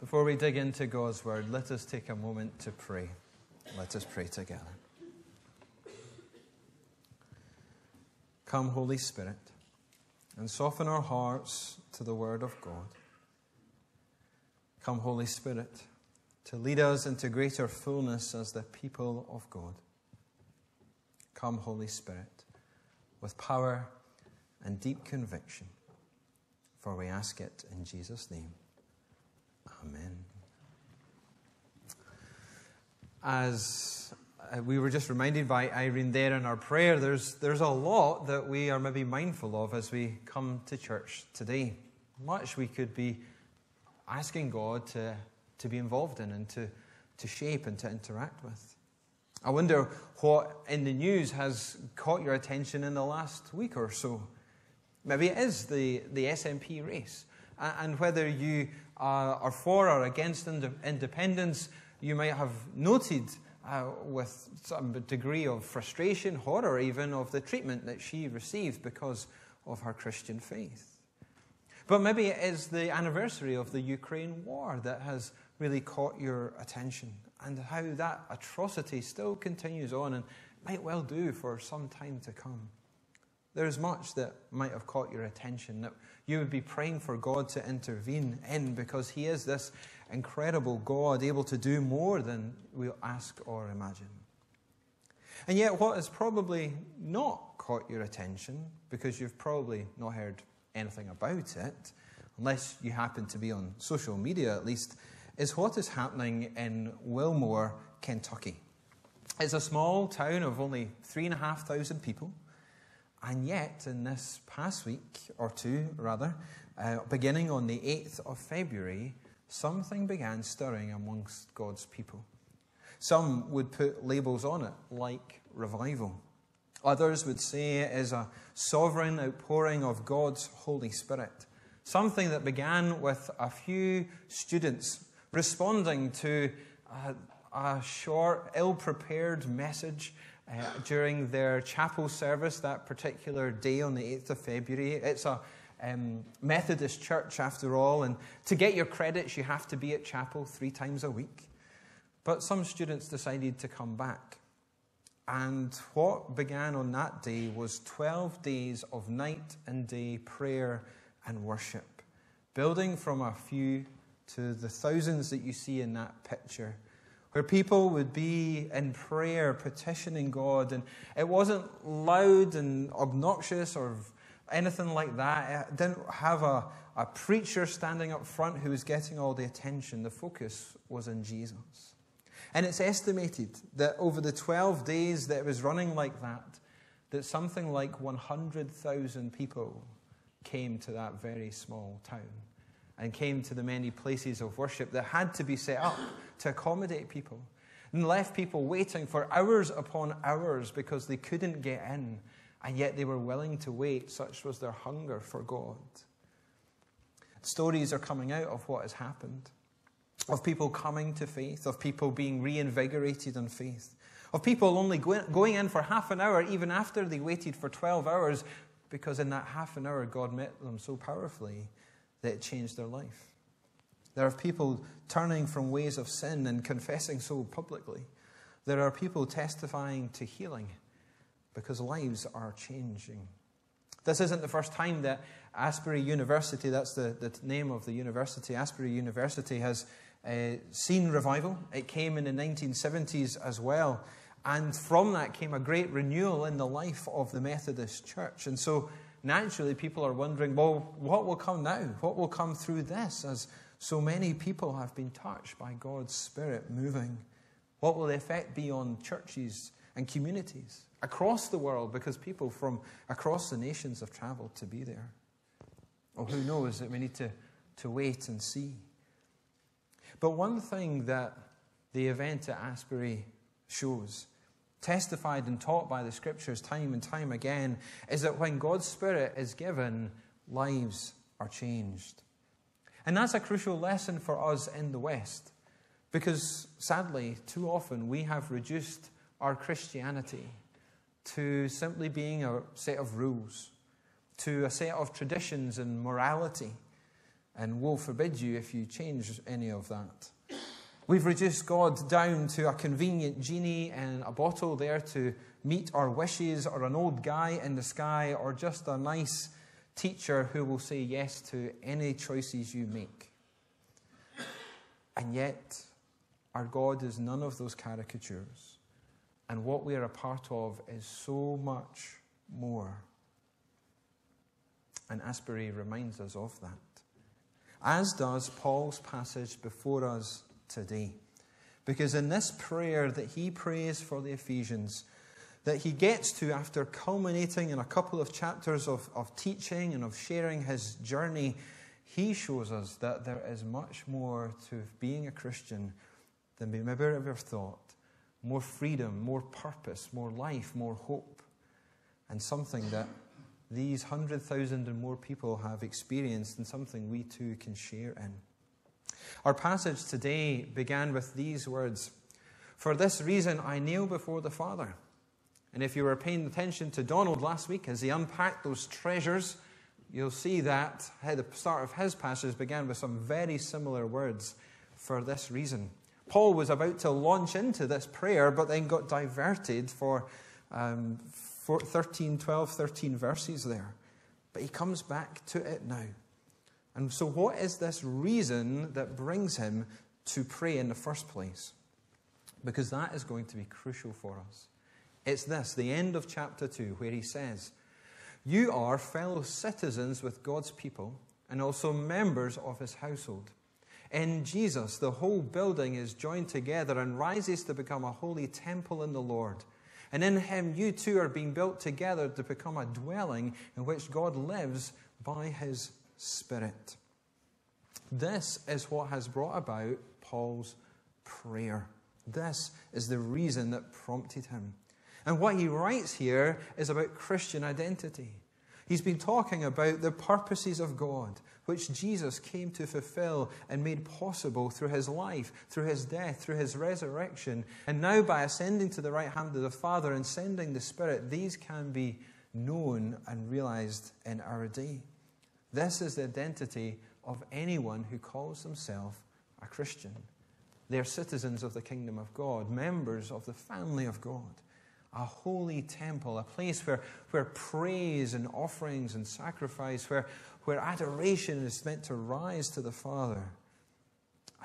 Before we dig into God's word, let us take a moment to pray. Let us pray together. Come, Holy Spirit, and soften our hearts to the word of God. Come, Holy Spirit, to lead us into greater fullness as the people of God. Come, Holy Spirit, with power and deep conviction, for we ask it in Jesus' name. Amen. As uh, we were just reminded by Irene there in our prayer, there's, there's a lot that we are maybe mindful of as we come to church today. Much we could be asking God to, to be involved in and to, to shape and to interact with. I wonder what in the news has caught your attention in the last week or so. Maybe it is the, the SNP race, and whether you are for or against independence, you might have noted uh, with some degree of frustration, horror even, of the treatment that she received because of her Christian faith. But maybe it is the anniversary of the Ukraine war that has really caught your attention and how that atrocity still continues on and might well do for some time to come. There is much that might have caught your attention that you would be praying for God to intervene in because He is this incredible God able to do more than we ask or imagine. And yet, what has probably not caught your attention, because you've probably not heard anything about it, unless you happen to be on social media at least, is what is happening in Wilmore, Kentucky. It's a small town of only 3,500 people. And yet, in this past week, or two rather, uh, beginning on the 8th of February, something began stirring amongst God's people. Some would put labels on it, like revival. Others would say it is a sovereign outpouring of God's Holy Spirit. Something that began with a few students responding to a, a short, ill prepared message uh, during their chapel service that particular day on the 8th of February. It's a um, Methodist church, after all, and to get your credits, you have to be at chapel three times a week. But some students decided to come back. And what began on that day was 12 days of night and day prayer and worship, building from a few to the thousands that you see in that picture where people would be in prayer petitioning God. And it wasn't loud and obnoxious or anything like that. It didn't have a, a preacher standing up front who was getting all the attention. The focus was in Jesus. And it's estimated that over the 12 days that it was running like that, that something like 100,000 people came to that very small town and came to the many places of worship that had to be set up to accommodate people and left people waiting for hours upon hours because they couldn't get in, and yet they were willing to wait. Such was their hunger for God. Stories are coming out of what has happened of people coming to faith, of people being reinvigorated in faith, of people only going in for half an hour even after they waited for 12 hours because in that half an hour God met them so powerfully that it changed their life. There are people turning from ways of sin and confessing so publicly. There are people testifying to healing because lives are changing. This isn't the first time that Asbury University, that's the, the name of the university, Asbury University has uh, seen revival. It came in the 1970s as well. And from that came a great renewal in the life of the Methodist Church. And so naturally people are wondering, well, what will come now? What will come through this as so many people have been touched by God's Spirit moving? What will the effect be on churches and communities across the world because people from across the nations have traveled to be there? Or who knows that we need to, to wait and see. But one thing that the event at Asbury shows testified and taught by the scriptures time and time again is that when God's Spirit is given, lives are changed. And that's a crucial lesson for us in the West because sadly, too often we have reduced our Christianity to simply being a set of rules, to a set of traditions and morality. and woe forbid you if you change any of that. We've reduced God down to a convenient genie in a bottle there to meet our wishes, or an old guy in the sky, or just a nice teacher who will say yes to any choices you make. And yet, our God is none of those caricatures. And what we are a part of is so much more. And Asbury reminds us of that. As does Paul's passage before us today. Because in this prayer that he prays for the Ephesians, that he gets to after culminating in a couple of chapters of, of teaching and of sharing his journey, he shows us that there is much more to being a Christian than we maybe ever thought. More freedom, more purpose, more life, more hope, and something that these 100,000 and more people have experienced and something we too can share in. Our passage today began with these words For this reason I kneel before the Father. And if you were paying attention to Donald last week as he unpacked those treasures, you'll see that the start of his passage began with some very similar words for this reason. Paul was about to launch into this prayer, but then got diverted for um, 13, 12, 13 verses there. But he comes back to it now. And so, what is this reason that brings him to pray in the first place? Because that is going to be crucial for us. It's this, the end of chapter 2, where he says, You are fellow citizens with God's people and also members of his household. In Jesus, the whole building is joined together and rises to become a holy temple in the Lord. And in him, you two are being built together to become a dwelling in which God lives by his Spirit. This is what has brought about Paul's prayer. This is the reason that prompted him. And what he writes here is about Christian identity. He's been talking about the purposes of God, which Jesus came to fulfill and made possible through his life, through his death, through his resurrection. And now, by ascending to the right hand of the Father and sending the Spirit, these can be known and realized in our day. This is the identity of anyone who calls himself a Christian. They are citizens of the kingdom of God, members of the family of God a holy temple, a place where, where praise and offerings and sacrifice, where, where adoration is meant to rise to the Father,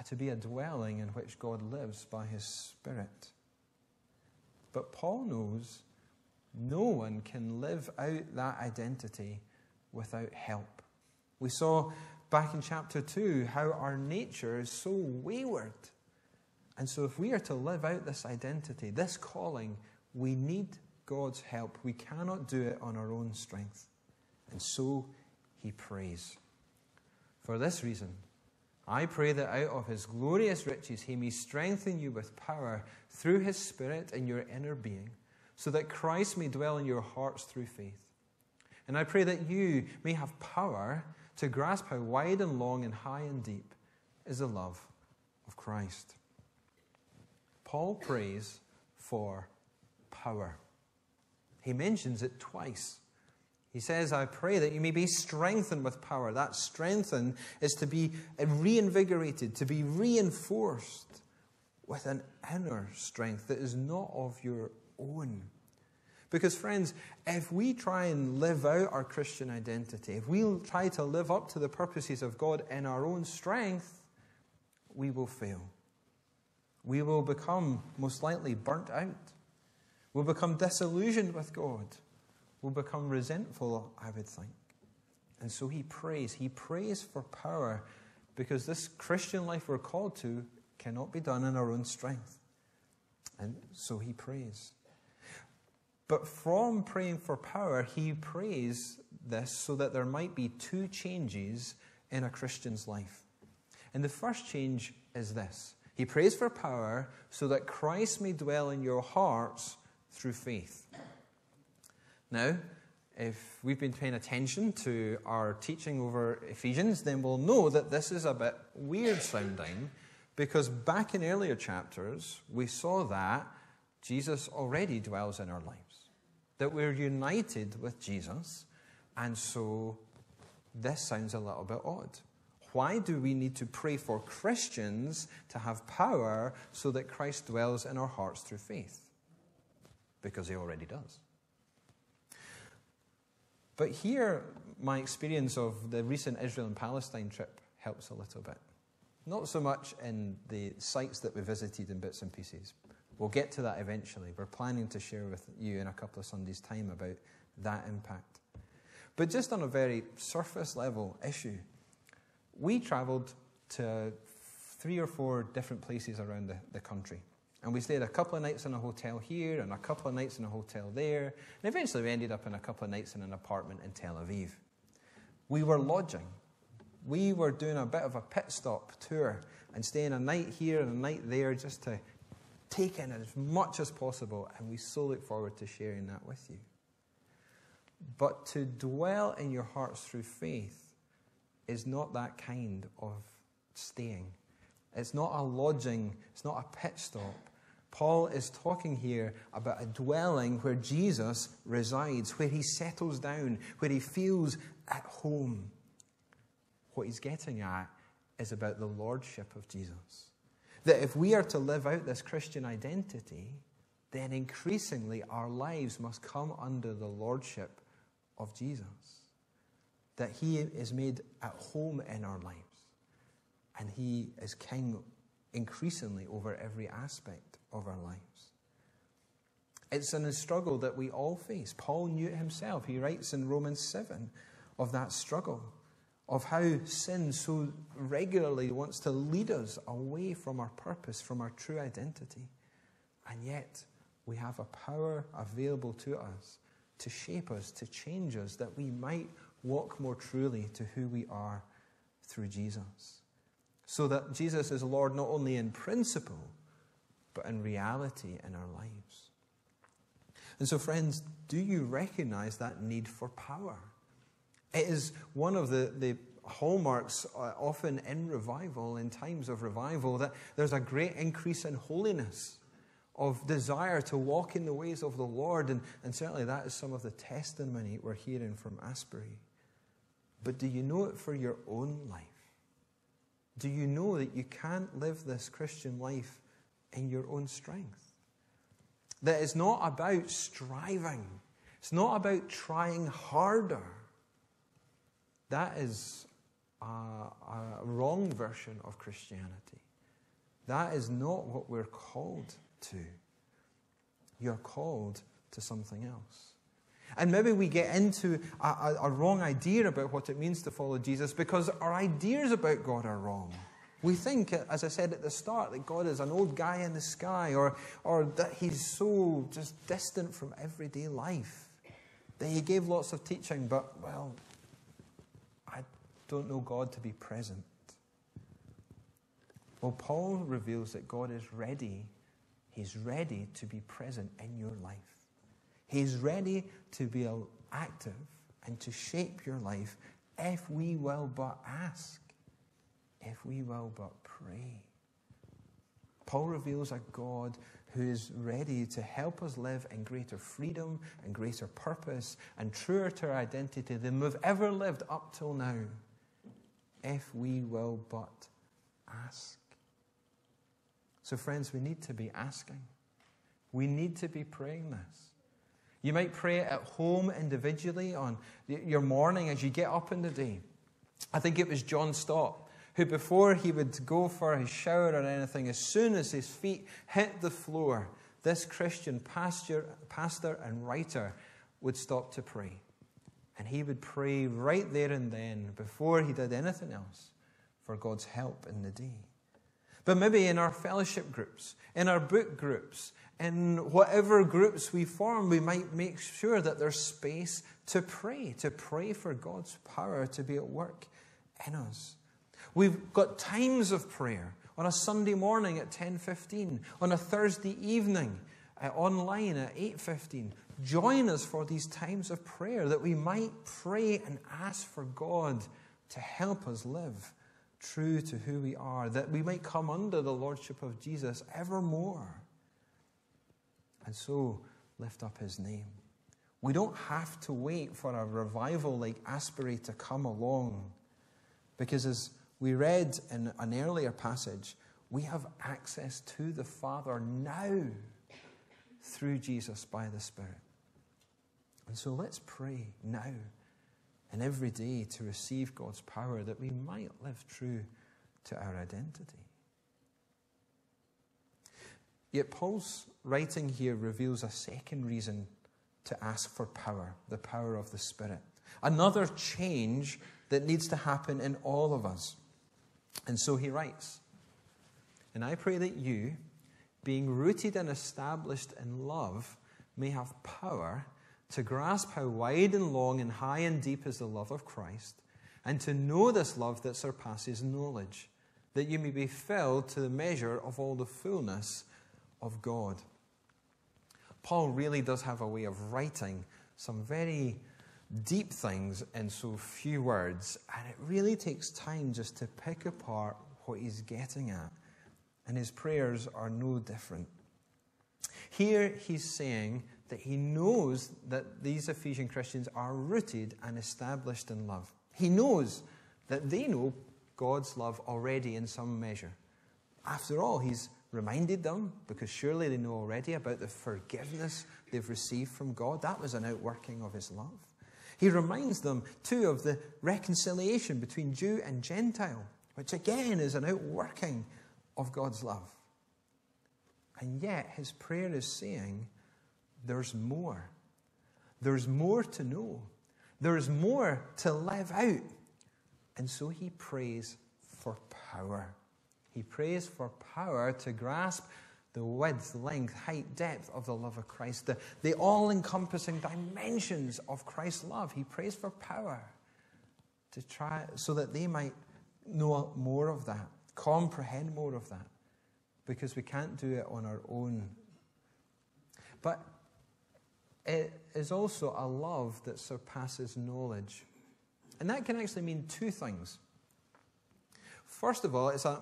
to be a dwelling in which God lives by His Spirit. But Paul knows no one can live out that identity without help. We saw back in chapter 2 how our nature is so wayward. And so, if we are to live out this identity, this calling, we need God's help. We cannot do it on our own strength. And so he prays. For this reason, I pray that out of his glorious riches he may strengthen you with power through his Spirit in your inner being, so that Christ may dwell in your hearts through faith. And I pray that you may have power to grasp how wide and long and high and deep is the love of Christ. Paul prays for power. He mentions it twice. He says, I pray that you may be strengthened with power. That strengthen is to be reinvigorated, to be reinforced with an inner strength that is not of your own. Because, friends, if we try and live out our Christian identity, if we try to live up to the purposes of God in our own strength, we will fail. We will become most likely burnt out. We'll become disillusioned with God. We'll become resentful, I would think. And so he prays. He prays for power because this Christian life we're called to cannot be done in our own strength. And so he prays. But from praying for power, he prays this so that there might be two changes in a Christian's life. And the first change is this He prays for power so that Christ may dwell in your hearts through faith. Now, if we've been paying attention to our teaching over Ephesians, then we'll know that this is a bit weird sounding because back in earlier chapters, we saw that Jesus already dwells in our lives, that we're united with Jesus, and so this sounds a little bit odd. Why do we need to pray for Christians to have power so that Christ dwells in our hearts through faith? Because he already does. But here, my experience of the recent Israel and Palestine trip helps a little bit. Not so much in the sites that we visited in bits and pieces. We'll get to that eventually. We're planning to share with you in a couple of Sundays' time about that impact. But just on a very surface level issue, we travelled to three or four different places around the, the country. And we stayed a couple of nights in a hotel here and a couple of nights in a hotel there. And eventually we ended up in a couple of nights in an apartment in Tel Aviv. We were lodging. We were doing a bit of a pit stop tour and staying a night here and a night there just to take in as much as possible. And we so look forward to sharing that with you. But to dwell in your hearts through faith is not that kind of staying. It's not a lodging, it's not a pit stop. Paul is talking here about a dwelling where Jesus resides, where he settles down, where he feels at home. What he's getting at is about the lordship of Jesus. That if we are to live out this Christian identity, then increasingly our lives must come under the lordship of Jesus. That he is made at home in our lives. And he is king increasingly over every aspect of our lives. It's a struggle that we all face. Paul knew it himself. He writes in Romans 7 of that struggle, of how sin so regularly wants to lead us away from our purpose, from our true identity. And yet, we have a power available to us to shape us, to change us, that we might walk more truly to who we are through Jesus. So that Jesus is Lord not only in principle, but in reality in our lives. And so, friends, do you recognize that need for power? It is one of the, the hallmarks, uh, often in revival, in times of revival, that there's a great increase in holiness of desire to walk in the ways of the Lord. And, and certainly that is some of the testimony we're hearing from Asbury. But do you know it for your own life? Do you know that you can't live this Christian life in your own strength? That it's not about striving, it's not about trying harder. That is a, a wrong version of Christianity. That is not what we're called to. You're called to something else. And maybe we get into a, a, a, wrong idea about what it means to follow Jesus because our ideas about God are wrong. We think, as I said at the start, that God is an old guy in the sky or, or that he's so just distant from everyday life. That he gave lots of teaching, but, well, don't know God to be present. Well, Paul reveals that God is ready He's ready to be present in your life. He's ready to be active and to shape your life if we will but ask, if we will but pray. Paul reveals a God who is ready to help us live in greater freedom and greater purpose and truer to our identity than we've ever lived up till now, if we will but ask. So, friends, we need to be asking. We need to be praying this. You might pray at home individually on your morning as you get up in the day. I think it was John Stott who, before he would go for his shower or anything, as soon as his feet hit the floor, this Christian pastor, pastor and writer would stop to pray. And he would pray right there and then, before he did anything else, for God's help in the day. But maybe in our fellowship groups, in our book groups, in whatever groups we form, we might make sure that there's space to pray, to pray for God's power to be at work in us. We've got times of prayer on a Sunday morning at 10:15, on a Thursday evening uh, online at 8:15. Join us for these times of prayer that we might pray and ask for God to help us live true to who we are, that we might come under the lordship of Jesus evermore. And so lift up his name. We don't have to wait for a revival like Asbury to come along, because as we read in an earlier passage, we have access to the Father now through Jesus by the Spirit. And so let's pray now and every day to receive God's power that we might live true to our identity. Yet Paul's writing here reveals a second reason to ask for power, the power of the Spirit. Another change that needs to happen in all of us. And so he writes, And I pray that you, being rooted and established in love, may have power to grasp how wide and long and high and deep is the love of Christ, and to know this love that surpasses knowledge, that you may be filled to the measure of all the fullness of God. Paul really does have a way of writing some very deep things in so few words, and it really takes time just to pick apart what he's getting at. And his prayers are no different. Here he's saying that he knows that these Ephesian Christians are rooted and established in love. He knows that they know God's love already in some measure. After all, he's reminded them, because surely they know already about the forgiveness they've received from God. That was an outworking of his love. He reminds them, too, of the reconciliation between Jew and Gentile, which again is an outworking of God's love. And yet, his prayer is saying, there's more. There's more to know. There's more to live out. And so he prays for power. He prays for power to grasp the width, length, height, depth of the love of Christ, the, the all encompassing dimensions of Christ's love. He prays for power to try so that they might know more of that, comprehend more of that, because we can't do it on our own. But it is also a love that surpasses knowledge. And that can actually mean two things. First of all, it's, a,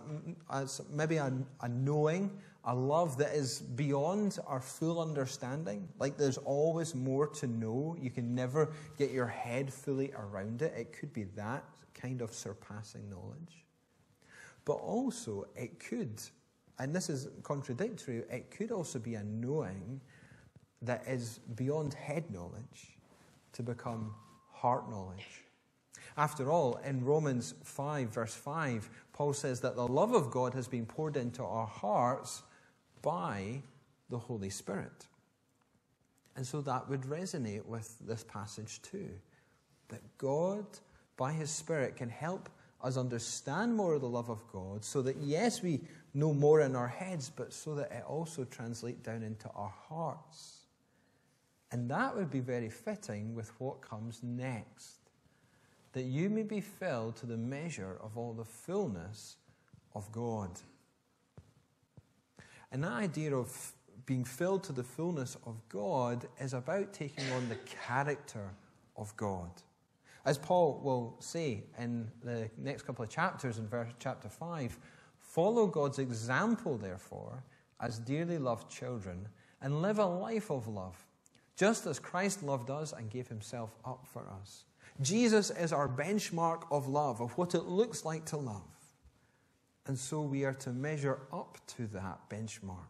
it's maybe a, a knowing, a love that is beyond our full understanding. Like there's always more to know. You can never get your head fully around it. It could be that kind of surpassing knowledge. But also, it could, and this is contradictory, it could also be a knowing that is beyond head knowledge to become heart knowledge. After all, in Romans 5, verse 5, Paul says that the love of God has been poured into our hearts by the Holy Spirit. And so that would resonate with this passage too. That God, by His Spirit, can help us understand more of the love of God so that, yes, we know more in our heads, but so that it also translates down into our hearts. And that would be very fitting with what comes next. That you may be filled to the measure of all the fullness of God. And that idea of being filled to the fullness of God is about taking on the character of God. As Paul will say in the next couple of chapters, in verse chapter 5, follow God's example, therefore, as dearly loved children, and live a life of love just as Christ loved us and gave himself up for us. Jesus is our benchmark of love, of what it looks like to love. And so we are to measure up to that benchmark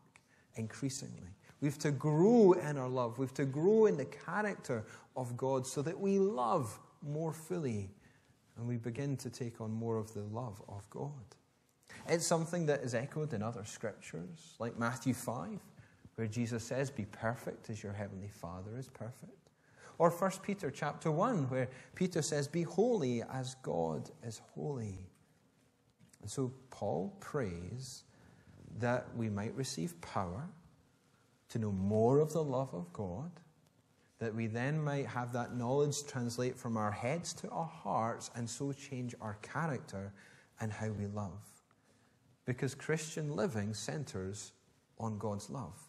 increasingly. We have to grow in our love. We have to grow in the character of God so that we love more fully and we begin to take on more of the love of God. It's something that is echoed in other scriptures, like Matthew 5 where Jesus says, Be perfect as your heavenly Father is perfect. Or 1 Peter chapter 1, where Peter says, Be holy as God is holy. And so Paul prays that we might receive power to know more of the love of God, that we then might have that knowledge translate from our heads to our hearts and so change our character and how we love. Because Christian living centers on God's love.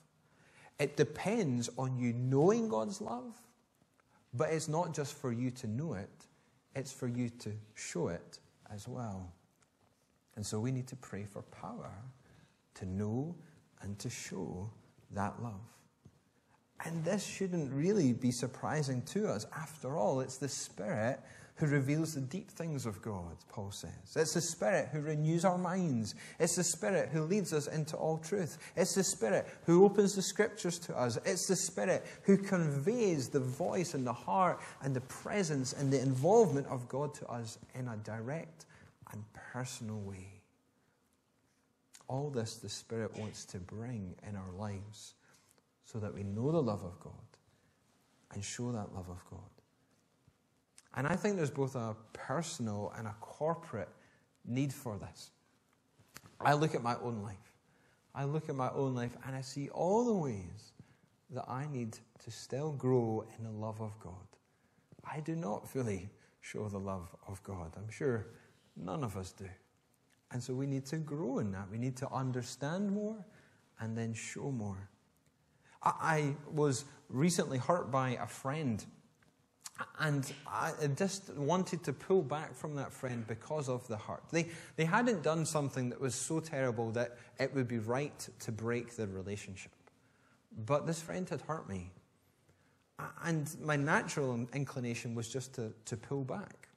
It depends on you knowing God's love, but it's not just for you to know it, it's for you to show it as well. And so we need to pray for power to know and to show that love. And this shouldn't really be surprising to us. After all, it's the Spirit who reveals the deep things of God, Paul says. It's the Spirit who renews our minds. It's the Spirit who leads us into all truth. It's the Spirit who opens the Scriptures to us. It's the Spirit who conveys the voice and the heart and the presence and the involvement of God to us in a direct and personal way. All this the Spirit wants to bring in our lives so that we know the love of God and show that love of God. And I think there's both a personal and a corporate need for this. I look at my own life. I look at my own life and I see all the ways that I need to still grow in the love of God. I do not fully show the love of God. I'm sure none of us do. And so we need to grow in that. We need to understand more and then show more. I was recently hurt by a friend and I just wanted to pull back from that friend because of the hurt. They, they hadn't done something that was so terrible that it would be right to break the relationship. But this friend had hurt me. And my natural inclination was just to, to pull back.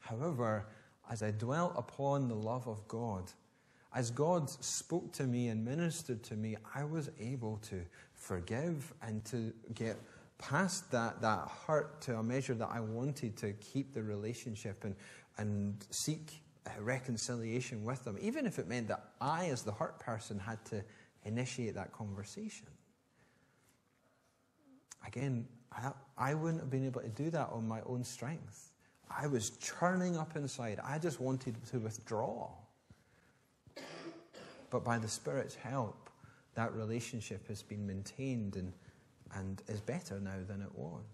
However, as I dwelt upon the love of God, as God spoke to me and ministered to me, I was able to forgive and to get past that, that hurt to a measure that I wanted to keep the relationship and, and seek uh, reconciliation with them, even if it meant that I, as the hurt person, had to initiate that conversation. Again, I, I wouldn't have been able to do that on my own strength. I was churning up inside. I just wanted to withdraw. But by the Spirit's help, that relationship has been maintained and and is better now than it was.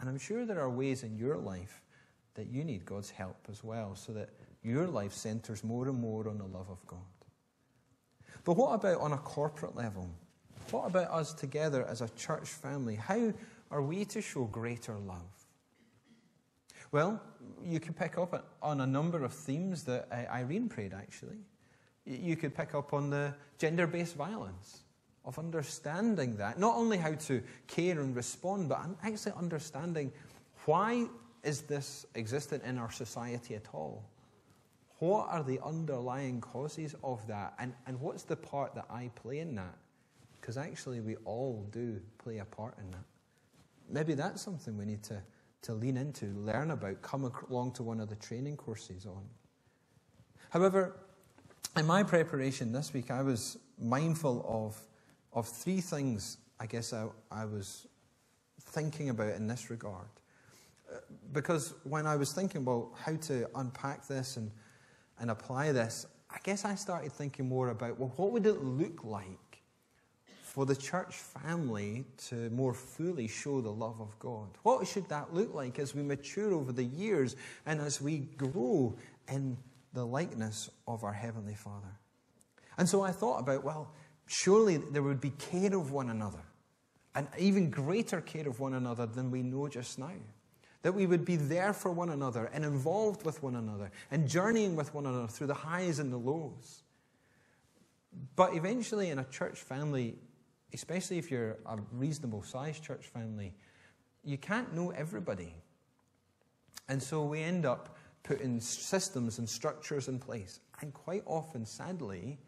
And I'm sure there are ways in your life that you need God's help as well, so that your life centers more and more on the love of God. But what about on a corporate level? What about us together as a church family? How are we to show greater love? Well, you could pick up on a number of themes that Irene prayed, actually. You could pick up on the gender based violence of understanding that, not only how to care and respond, but actually understanding why is this existent in our society at all? What are the underlying causes of that? And, and what's the part that I play in that? Because actually, we all do play a part in that. Maybe that's something we need to, to lean into, learn about, come along to one of the training courses on. However, in my preparation this week, I was mindful of of three things I guess I, I was thinking about in this regard. Uh, because when I was thinking about how to unpack this and, and apply this, I guess I started thinking more about well, what would it look like for the church family to more fully show the love of God? What should that look like as we mature over the years and as we grow in the likeness of our Heavenly Father? And so I thought about, well, surely there would be care of one another, and even greater care of one another than we know just now. That we would be there for one another and involved with one another and journeying with one another through the highs and the lows. But eventually, in a church family, especially if you're a reasonable sized church family, you can't know everybody. And so we end up putting systems and structures in place. And quite often, sadly,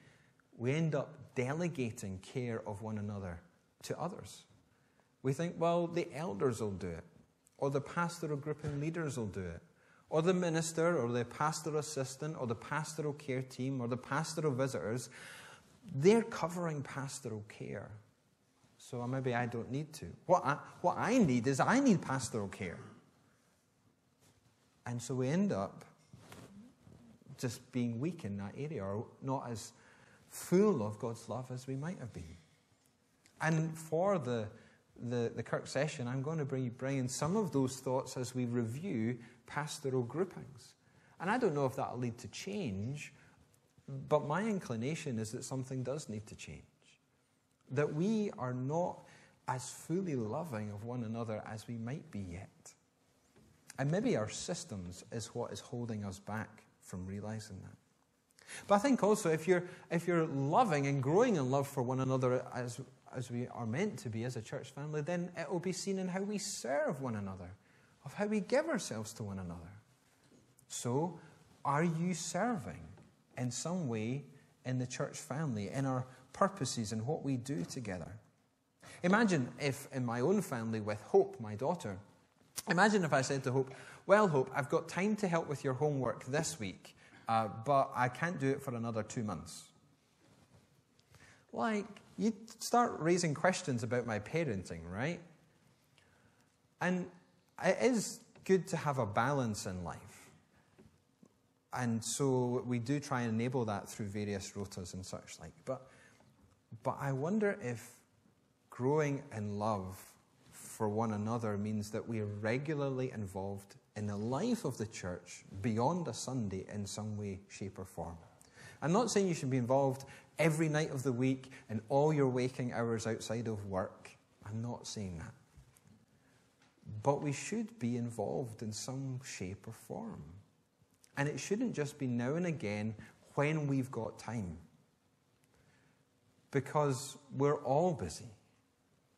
we end up delegating care of one another to others. We think, well, the elders will do it, or the pastoral group and leaders will do it, or the minister, or the pastoral assistant, or the pastoral care team, or the pastoral visitors. They're covering pastoral care. So uh, maybe I don't need to. What I, what I need is I need pastoral care. And so we end up just being weak in that area, or not as full of God's love as we might have been. And for the, the, the Kirk session, I'm going to bring, bring in some of those thoughts as we review pastoral groupings. And I don't know if that'll lead to change, but my inclination is that something does need to change. That we are not as fully loving of one another as we might be yet. And maybe our systems is what is holding us back from realizing that. But I think also if you're, if you're loving and growing in love for one another as, as we are meant to be as a church family, then it will be seen in how we serve one another, of how we give ourselves to one another. So, are you serving in some way in the church family, in our purposes and what we do together? Imagine if in my own family with Hope, my daughter, imagine if I said to Hope, Well, Hope, I've got time to help with your homework this week, uh, but I can't do it for another two months. Like, you start raising questions about my parenting, right? And it is good to have a balance in life. And so we do try and enable that through various rotas and such like. But, but I wonder if growing in love for one another means that we are regularly involved in the life of the church beyond a Sunday in some way, shape, or form. I'm not saying you should be involved every night of the week and all your waking hours outside of work. I'm not saying that. But we should be involved in some shape or form. And it shouldn't just be now and again when we've got time. Because we're all busy.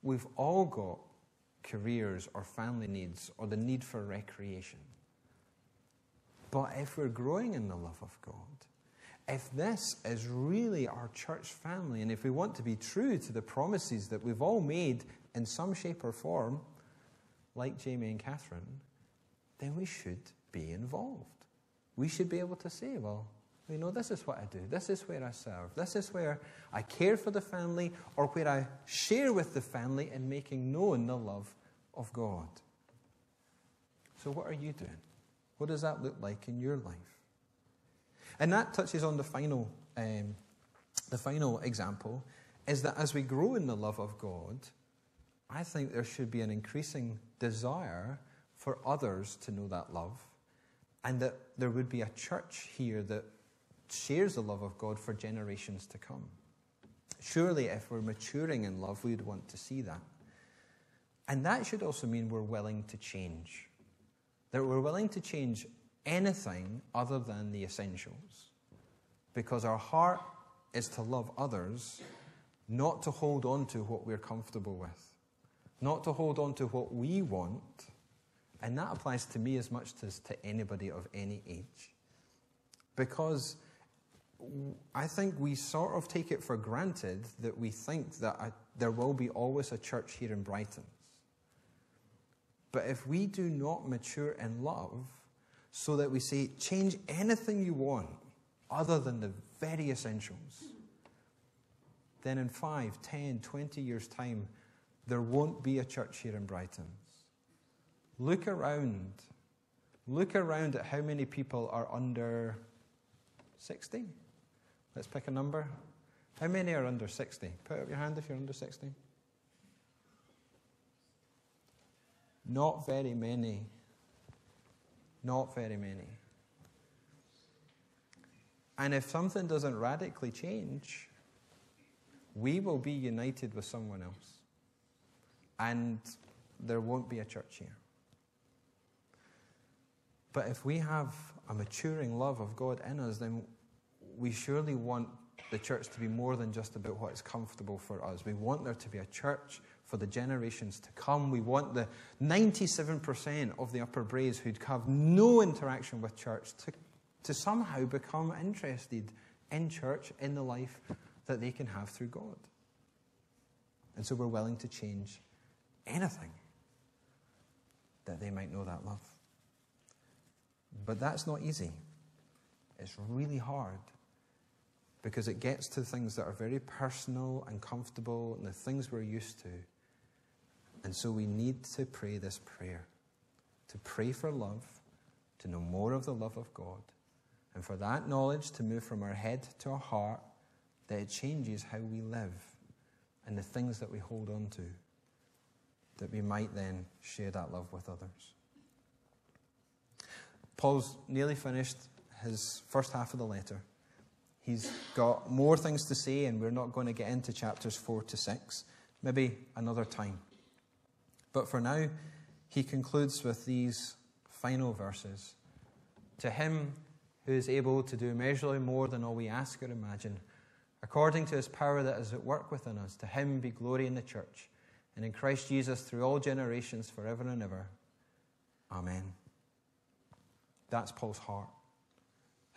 We've all got careers or family needs or the need for recreation. But if we're growing in the love of God, if this is really our church family, and if we want to be true to the promises that we've all made in some shape or form, like Jamie and Catherine, then we should be involved. We should be able to say, well, you know, this is what I do. This is where I serve. This is where I care for the family or where I share with the family in making known the love of God. So, what are you doing? What does that look like in your life? And that touches on the final, um, the final example is that as we grow in the love of God, I think there should be an increasing desire for others to know that love, and that there would be a church here that shares the love of God for generations to come. Surely, if we're maturing in love, we'd want to see that. And that should also mean we're willing to change. That we're willing to change anything other than the essentials. Because our heart is to love others, not to hold on to what we're comfortable with, not to hold on to what we want. And that applies to me as much as to anybody of any age. Because I think we sort of take it for granted that we think that a, there will be always a church here in Brighton. But if we do not mature in love, so that we say, change anything you want other than the very essentials, then in 5, 10, 20 years' time, there won't be a church here in Brighton. Look around. Look around at how many people are under 60. Let's pick a number. How many are under 60? Put up your hand if you're under 60. Not very many. Not very many. And if something doesn't radically change, we will be united with someone else. And there won't be a church here. But if we have a maturing love of God in us, then we surely want the church to be more than just about what is comfortable for us. We want there to be a church for the generations to come. We want the 97% of the Upper Braes who'd have no interaction with church to, to somehow become interested in church, in the life that they can have through God. And so we're willing to change anything that they might know that love. But that's not easy. It's really hard because it gets to things that are very personal and comfortable and the things we're used to. And so we need to pray this prayer to pray for love, to know more of the love of God, and for that knowledge to move from our head to our heart, that it changes how we live and the things that we hold on to, that we might then share that love with others. Paul's nearly finished his first half of the letter. He's got more things to say, and we're not going to get into chapters 4 to 6. Maybe another time. But for now, he concludes with these final verses To him who is able to do immeasurably more than all we ask or imagine, according to his power that is at work within us. To him be glory in the church and in Christ Jesus through all generations, forever and ever. Amen. That's Paul's heart.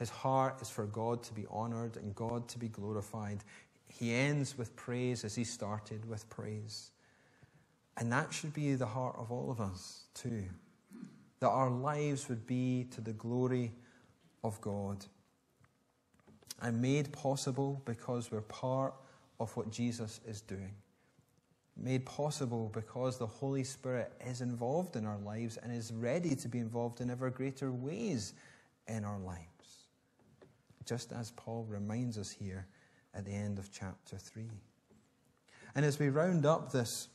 His heart is for God to be honored and God to be glorified. He ends with praise as he started with praise. And that should be the heart of all of us, too. That our lives would be to the glory of God and made possible because we're part of what Jesus is doing. Made possible because the Holy Spirit is involved in our lives and is ready to be involved in ever greater ways in our lives. Just as Paul reminds us here at the end of chapter 3. And as we round up this,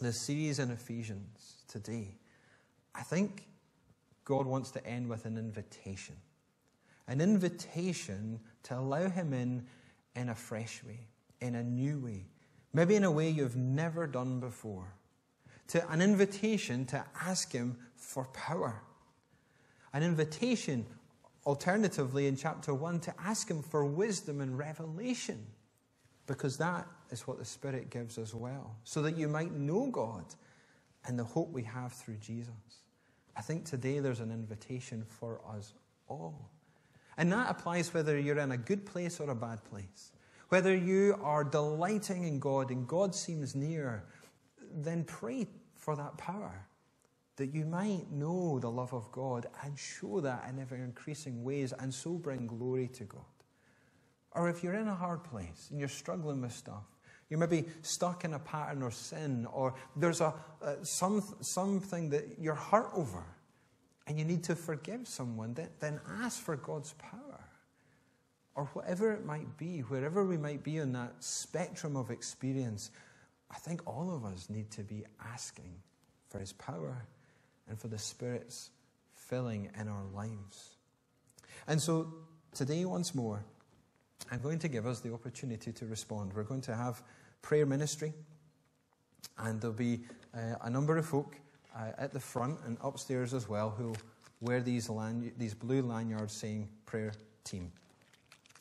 this series in Ephesians today, I think God wants to end with an invitation an invitation to allow Him in in a fresh way, in a new way, maybe in a way you've never done before. To an invitation to ask Him for power. An invitation, alternatively, in chapter 1, to ask Him for wisdom and revelation, because that is what the Spirit gives as well, so that you might know God and the hope we have through Jesus. I think today there's an invitation for us all. And that applies whether you're in a good place or a bad place. Whether you are delighting in God and God seems near, then pray for that power that you might know the love of God and show that in ever increasing ways and so bring glory to God. Or if you're in a hard place and you're struggling with stuff, you may be stuck in a pattern or sin, or there's a, uh, some, something that you're hurt over and you need to forgive someone, then ask for God's power. Or whatever it might be, wherever we might be on that spectrum of experience, I think all of us need to be asking for His power and for the Spirit's filling in our lives. And so today, once more, I'm going to give us the opportunity to respond. We're going to have prayer ministry, and there'll be uh, a number of folk uh, at the front and upstairs as well who wear these, lany- these blue lanyards saying prayer team.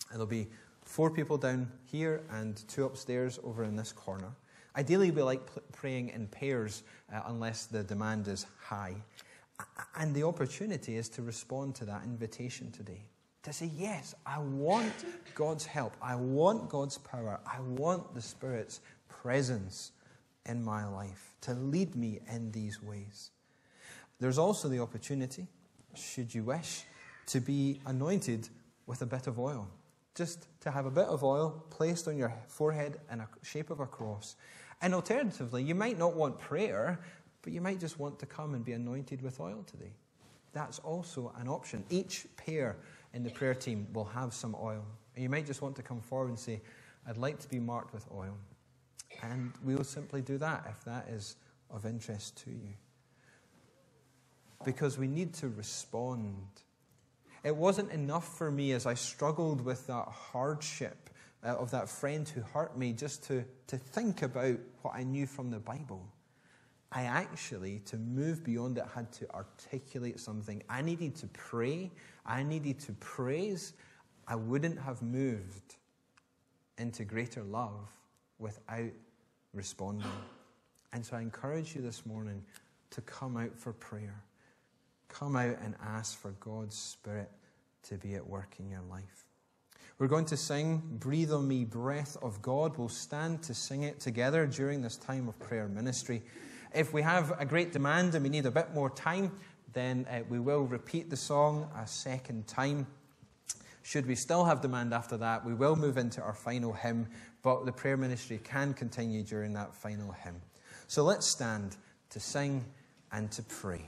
And there'll be four people down here and two upstairs over in this corner. Ideally, we like praying in pairs uh, unless the demand is high. And the opportunity is to respond to that invitation today. To say, yes, I want God's help. I want God's power. I want the Spirit's presence in my life to lead me in these ways. There's also the opportunity, should you wish, to be anointed with a bit of oil. Just to have a bit of oil placed on your forehead in a shape of a cross. And alternatively, you might not want prayer, but you might just want to come and be anointed with oil today. That's also an option. Each pair in the prayer team will have some oil. And you might just want to come forward and say, I'd like to be marked with oil. And we will simply do that if that is of interest to you. Because we need to respond. It wasn't enough for me as I struggled with that hardship uh, of that friend who hurt me just to, to think about what I knew from the Bible. I actually, to move beyond it, had to articulate something. I needed to pray. I needed to praise. I wouldn't have moved into greater love without responding. And so I encourage you this morning to come out for prayer. Come out and ask for God's Spirit to be at work in your life. We're going to sing Breathe on Me, Breath of God. We'll stand to sing it together during this time of prayer ministry. If we have a great demand and we need a bit more time, then uh, we will repeat the song a second time. Should we still have demand after that, we will move into our final hymn, but the prayer ministry can continue during that final hymn. So let's stand to sing and to pray.